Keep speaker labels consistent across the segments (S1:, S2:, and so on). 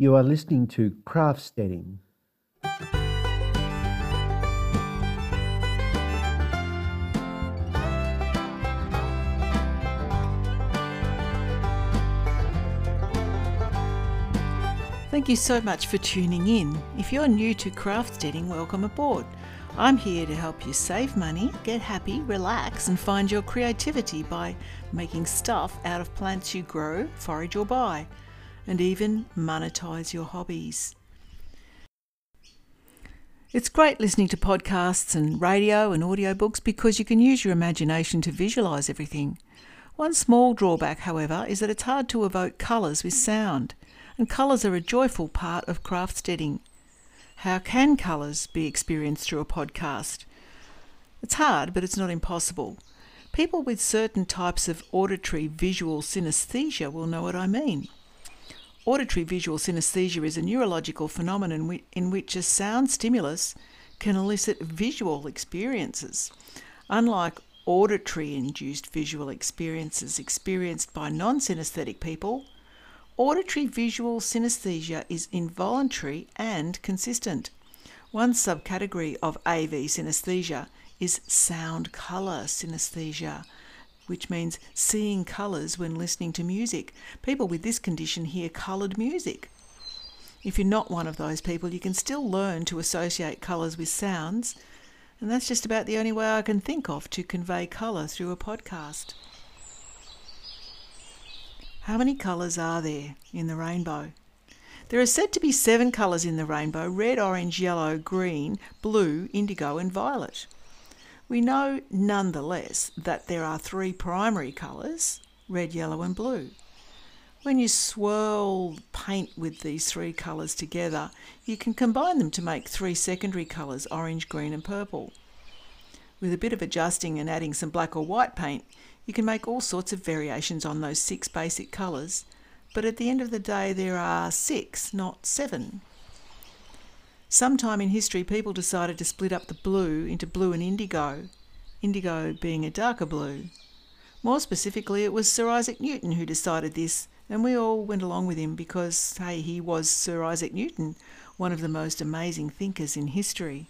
S1: You are listening to Craftsteading.
S2: Thank you so much for tuning in. If you're new to Craftsteading, welcome aboard. I'm here to help you save money, get happy, relax, and find your creativity by making stuff out of plants you grow, forage, or buy, and even monetize your hobbies. It's great listening to podcasts and radio and audiobooks because you can use your imagination to visualize everything. One small drawback, however, is that it's hard to evoke colours with sound, and colours are a joyful part of craftsteading. How can colours be experienced through a podcast? It's hard, but it's not impossible. People with certain types of auditory visual synesthesia will know what I mean. Auditory visual synesthesia is a neurological phenomenon in which a sound stimulus can elicit visual experiences. Unlike auditory induced visual experiences experienced by non synesthetic people, Auditory visual synesthesia is involuntary and consistent. One subcategory of AV synesthesia is sound colour synesthesia, which means seeing colours when listening to music. People with this condition hear coloured music. If you're not one of those people, you can still learn to associate colours with sounds, and that's just about the only way I can think of to convey colour through a podcast. How many colours are there in the rainbow? There are said to be seven colours in the rainbow red, orange, yellow, green, blue, indigo, and violet. We know nonetheless that there are three primary colours red, yellow, and blue. When you swirl paint with these three colours together, you can combine them to make three secondary colours orange, green, and purple. With a bit of adjusting and adding some black or white paint, you can make all sorts of variations on those six basic colours, but at the end of the day, there are six, not seven. Sometime in history, people decided to split up the blue into blue and indigo, indigo being a darker blue. More specifically, it was Sir Isaac Newton who decided this, and we all went along with him because, hey, he was Sir Isaac Newton, one of the most amazing thinkers in history.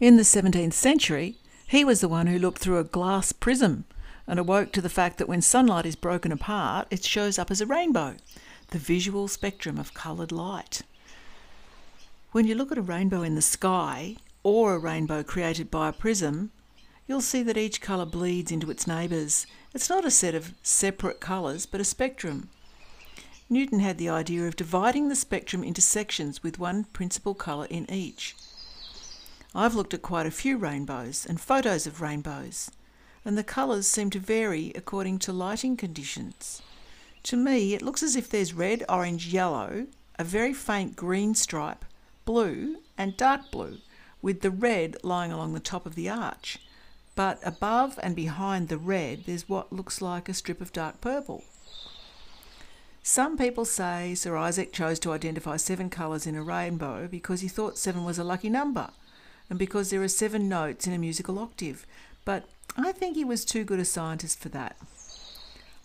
S2: In the 17th century, he was the one who looked through a glass prism and awoke to the fact that when sunlight is broken apart, it shows up as a rainbow, the visual spectrum of coloured light. When you look at a rainbow in the sky, or a rainbow created by a prism, you'll see that each colour bleeds into its neighbours. It's not a set of separate colours, but a spectrum. Newton had the idea of dividing the spectrum into sections with one principal colour in each. I've looked at quite a few rainbows and photos of rainbows, and the colours seem to vary according to lighting conditions. To me, it looks as if there's red, orange, yellow, a very faint green stripe, blue, and dark blue, with the red lying along the top of the arch. But above and behind the red, there's what looks like a strip of dark purple. Some people say Sir Isaac chose to identify seven colours in a rainbow because he thought seven was a lucky number and because there are seven notes in a musical octave, but I think he was too good a scientist for that.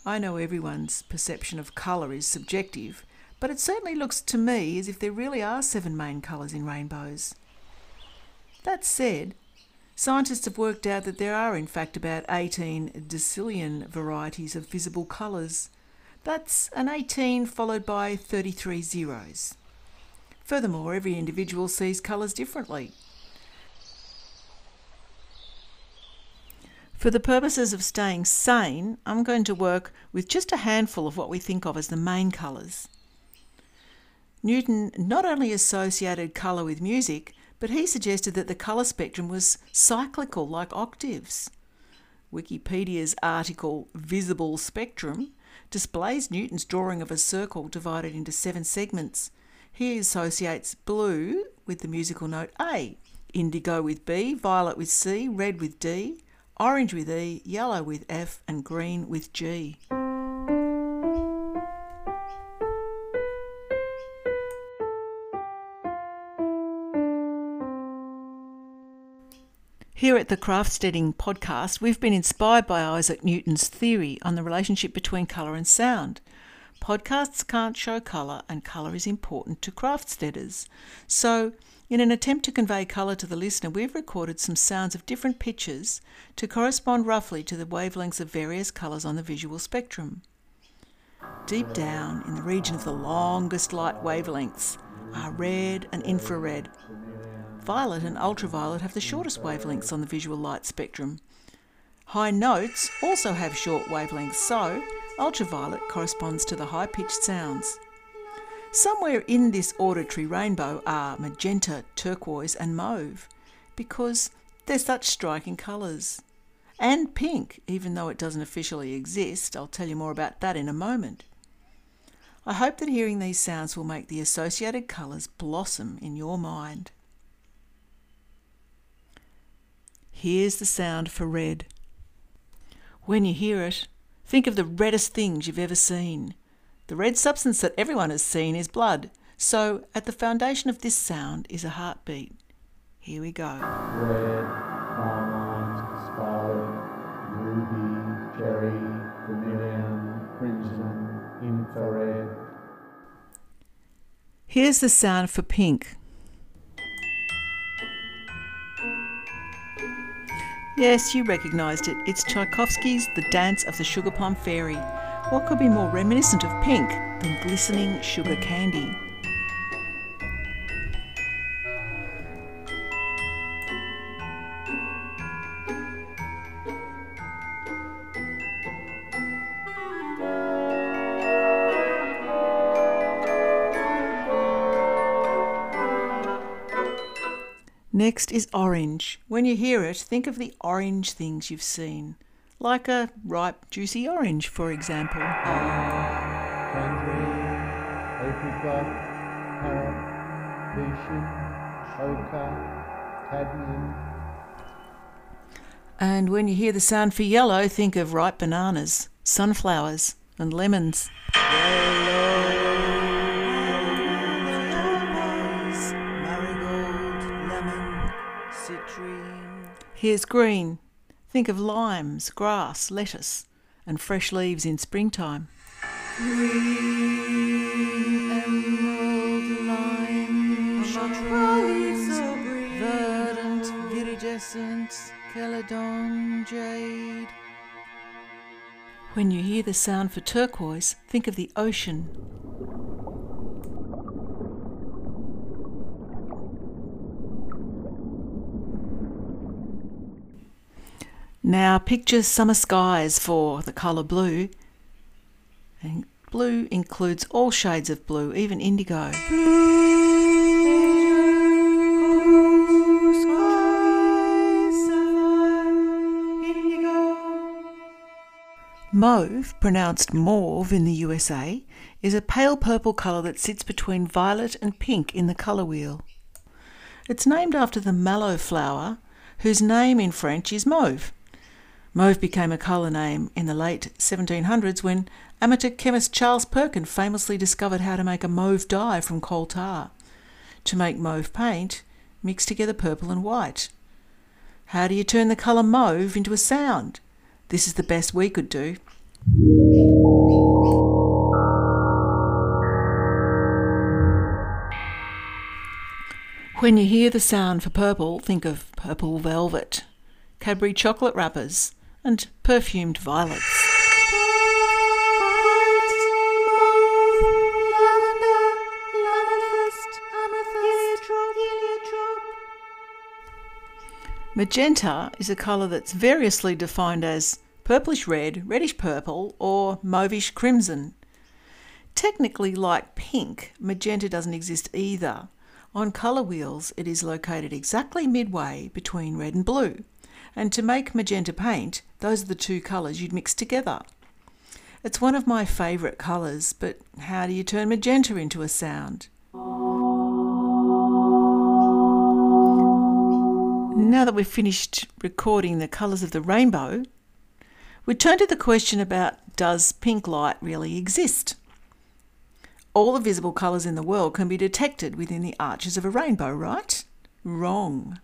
S2: I know everyone's perception of colour is subjective, but it certainly looks to me as if there really are seven main colours in rainbows. That said, scientists have worked out that there are in fact about 18 decillion varieties of visible colours. That's an 18 followed by 33 zeros. Furthermore, every individual sees colours differently. For the purposes of staying sane, I'm going to work with just a handful of what we think of as the main colours. Newton not only associated colour with music, but he suggested that the colour spectrum was cyclical like octaves. Wikipedia's article Visible Spectrum displays Newton's drawing of a circle divided into seven segments. He associates blue with the musical note A, indigo with B, violet with C, red with D, orange with E, yellow with F, and green with G. Here at the Craftsteading podcast, we've been inspired by Isaac Newton's theory on the relationship between colour and sound. Podcasts can't show colour, and colour is important to craftsteaders. So, in an attempt to convey colour to the listener, we've recorded some sounds of different pitches to correspond roughly to the wavelengths of various colours on the visual spectrum. Deep down in the region of the longest light wavelengths are red and infrared, Violet and ultraviolet have the shortest wavelengths on the visual light spectrum. High notes also have short wavelengths, so ultraviolet corresponds to the high pitched sounds. Somewhere in this auditory rainbow are magenta, turquoise, and mauve because they're such striking colours. And pink, even though it doesn't officially exist. I'll tell you more about that in a moment. I hope that hearing these sounds will make the associated colours blossom in your mind. Here's the sound for red. When you hear it, think of the reddest things you've ever seen. The red substance that everyone has seen is blood, so at the foundation of this sound is a heartbeat. Here we go.
S3: Red, carmine, scarlet, ruby, cherry, vermilion, crimson, infrared.
S2: Here's the sound for pink. Yes, you recognised it. It's Tchaikovsky's The Dance of the Sugar Plum Fairy. What could be more reminiscent of pink than glistening sugar candy? Next is orange. When you hear it, think of the orange things you've seen, like a ripe, juicy orange, for example. And when you hear the sound for yellow, think of ripe bananas, sunflowers, and lemons. Here's green. Think of limes, grass, lettuce, and fresh leaves in springtime. Green, emerald, lime, chartreuse, verdant, viridescent, celadon, jade. When you hear the sound for turquoise, think of the ocean. Now picture summer skies for the colour blue. And blue includes all shades of blue, even indigo. Mauve, pronounced mauve in the USA, is a pale purple colour that sits between violet and pink in the colour wheel. It's named after the mallow flower, whose name in French is mauve. Mauve became a colour name in the late 1700s when amateur chemist Charles Perkin famously discovered how to make a mauve dye from coal tar. To make mauve paint, mix together purple and white. How do you turn the colour mauve into a sound? This is the best we could do. When you hear the sound for purple, think of purple velvet, Cadbury chocolate wrappers, and perfumed violets. Magenta is a colour that's variously defined as purplish red, reddish purple, or mauvish crimson. Technically, like pink, magenta doesn't exist either. On colour wheels, it is located exactly midway between red and blue. And to make magenta paint, those are the two colours you'd mix together. It's one of my favourite colours, but how do you turn magenta into a sound? Now that we've finished recording the colours of the rainbow, we turn to the question about does pink light really exist? All the visible colours in the world can be detected within the arches of a rainbow, right? Wrong.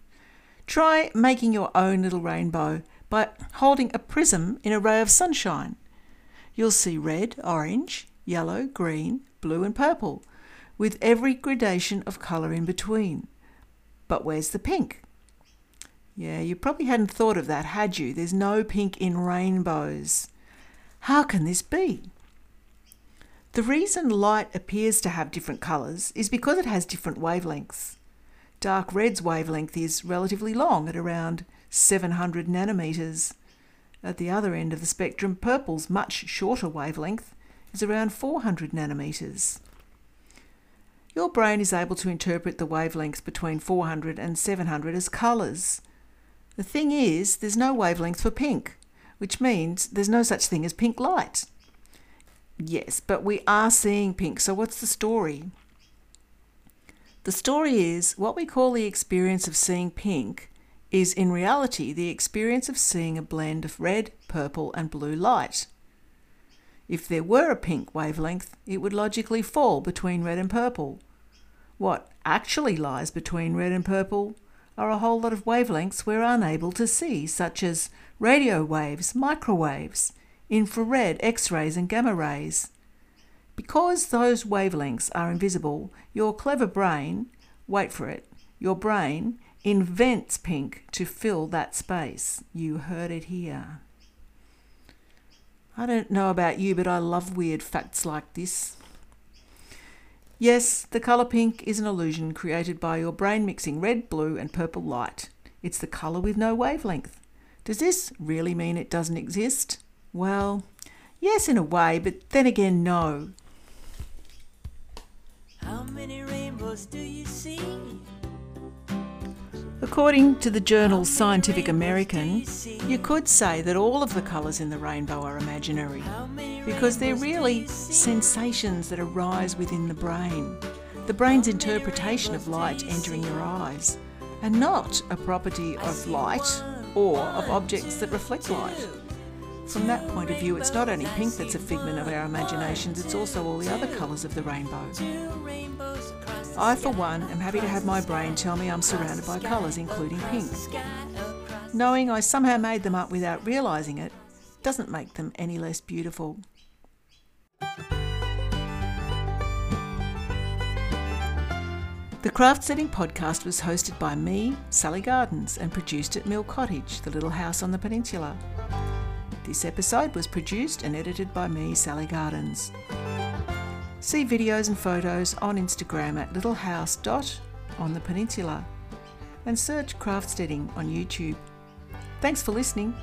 S2: Try making your own little rainbow by holding a prism in a ray of sunshine. You'll see red, orange, yellow, green, blue, and purple, with every gradation of colour in between. But where's the pink? Yeah, you probably hadn't thought of that, had you? There's no pink in rainbows. How can this be? The reason light appears to have different colours is because it has different wavelengths. Dark red's wavelength is relatively long at around 700 nanometers. At the other end of the spectrum, purple's much shorter wavelength is around 400 nanometers. Your brain is able to interpret the wavelengths between 400 and 700 as colours. The thing is, there's no wavelength for pink, which means there's no such thing as pink light. Yes, but we are seeing pink, so what's the story? The story is what we call the experience of seeing pink is in reality the experience of seeing a blend of red, purple, and blue light. If there were a pink wavelength, it would logically fall between red and purple. What actually lies between red and purple are a whole lot of wavelengths we're unable to see, such as radio waves, microwaves, infrared, X rays, and gamma rays. Because those wavelengths are invisible, your clever brain, wait for it, your brain invents pink to fill that space. You heard it here. I don't know about you, but I love weird facts like this. Yes, the colour pink is an illusion created by your brain mixing red, blue, and purple light. It's the colour with no wavelength. Does this really mean it doesn't exist? Well, yes, in a way, but then again, no.
S4: How many rainbows do you see?
S2: According to the journal Scientific American, you could say that all of the colours in the rainbow are imaginary because they're really sensations that arise within the brain, the brain's interpretation of light entering your eyes, and not a property of light or of objects that reflect light. From that point of view, it's not only pink that's a figment of our imaginations, it's also all the other colours of the rainbow. I, for one, am happy to have my brain tell me I'm surrounded by colours, including pink. Knowing I somehow made them up without realising it doesn't make them any less beautiful. The Craftsteading podcast was hosted by me, Sally Gardens, and produced at Mill Cottage, the little house on the peninsula. This episode was produced and edited by me, Sally Gardens. See videos and photos on Instagram at littlehouse.on the peninsula and search Craftsteading on YouTube. Thanks for listening.